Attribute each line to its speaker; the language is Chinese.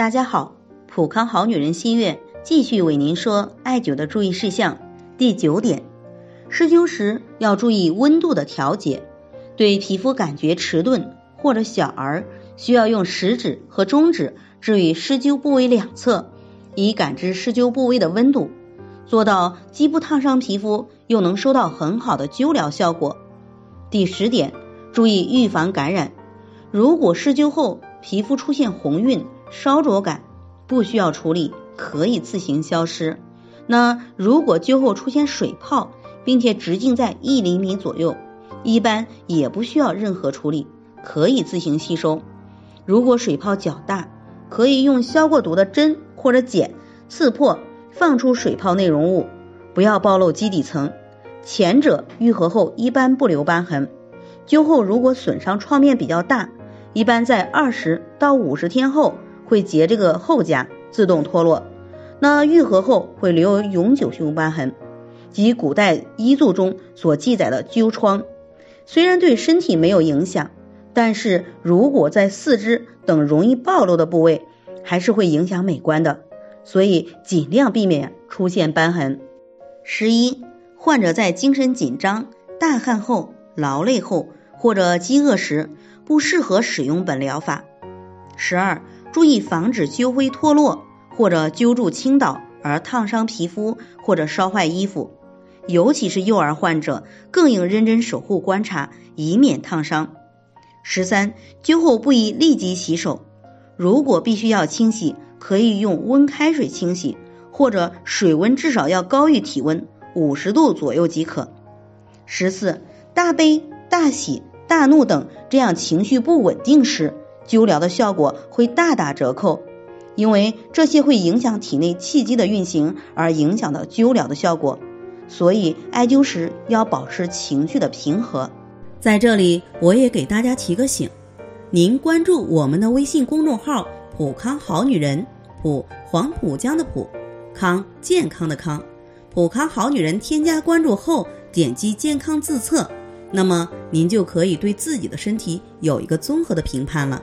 Speaker 1: 大家好，普康好女人心悦继续为您说艾灸的注意事项。第九点，施灸时要注意温度的调节。对皮肤感觉迟钝或者小儿，需要用食指和中指置于施灸部位两侧，以感知施灸部位的温度，做到既不烫伤皮肤，又能收到很好的灸疗效果。第十点，注意预防感染。如果施灸后皮肤出现红晕、烧灼感，不需要处理，可以自行消失。那如果灸后出现水泡，并且直径在一厘米左右，一般也不需要任何处理，可以自行吸收。如果水泡较大，可以用消过毒的针或者剪刺破，放出水泡内容物，不要暴露基底层。前者愈合后一般不留瘢痕，灸后如果损伤创面比较大。一般在二十到五十天后会结这个后痂，自动脱落。那愈合后会留有永久性瘢痕，即古代医嘱中所记载的灸疮。虽然对身体没有影响，但是如果在四肢等容易暴露的部位，还是会影响美观的。所以尽量避免出现瘢痕。十一，患者在精神紧张、大汗后、劳累后或者饥饿时。不适合使用本疗法。十二，注意防止灸灰脱落或者灸住倾倒而烫伤皮肤或者烧坏衣服，尤其是幼儿患者，更应认真守护观察，以免烫伤。十三，灸后不宜立即洗手，如果必须要清洗，可以用温开水清洗，或者水温至少要高于体温五十度左右即可。十四，大悲大喜。大怒等这样情绪不稳定时，灸疗的效果会大打折扣，因为这些会影响体内气机的运行，而影响到灸疗的效果。所以艾灸时要保持情绪的平和。
Speaker 2: 在这里，我也给大家提个醒：您关注我们的微信公众号“普康好女人”，普黄浦江的普，康健康的康，普康好女人。添加关注后，点击健康自测。那么您就可以对自己的身体有一个综合的评判了。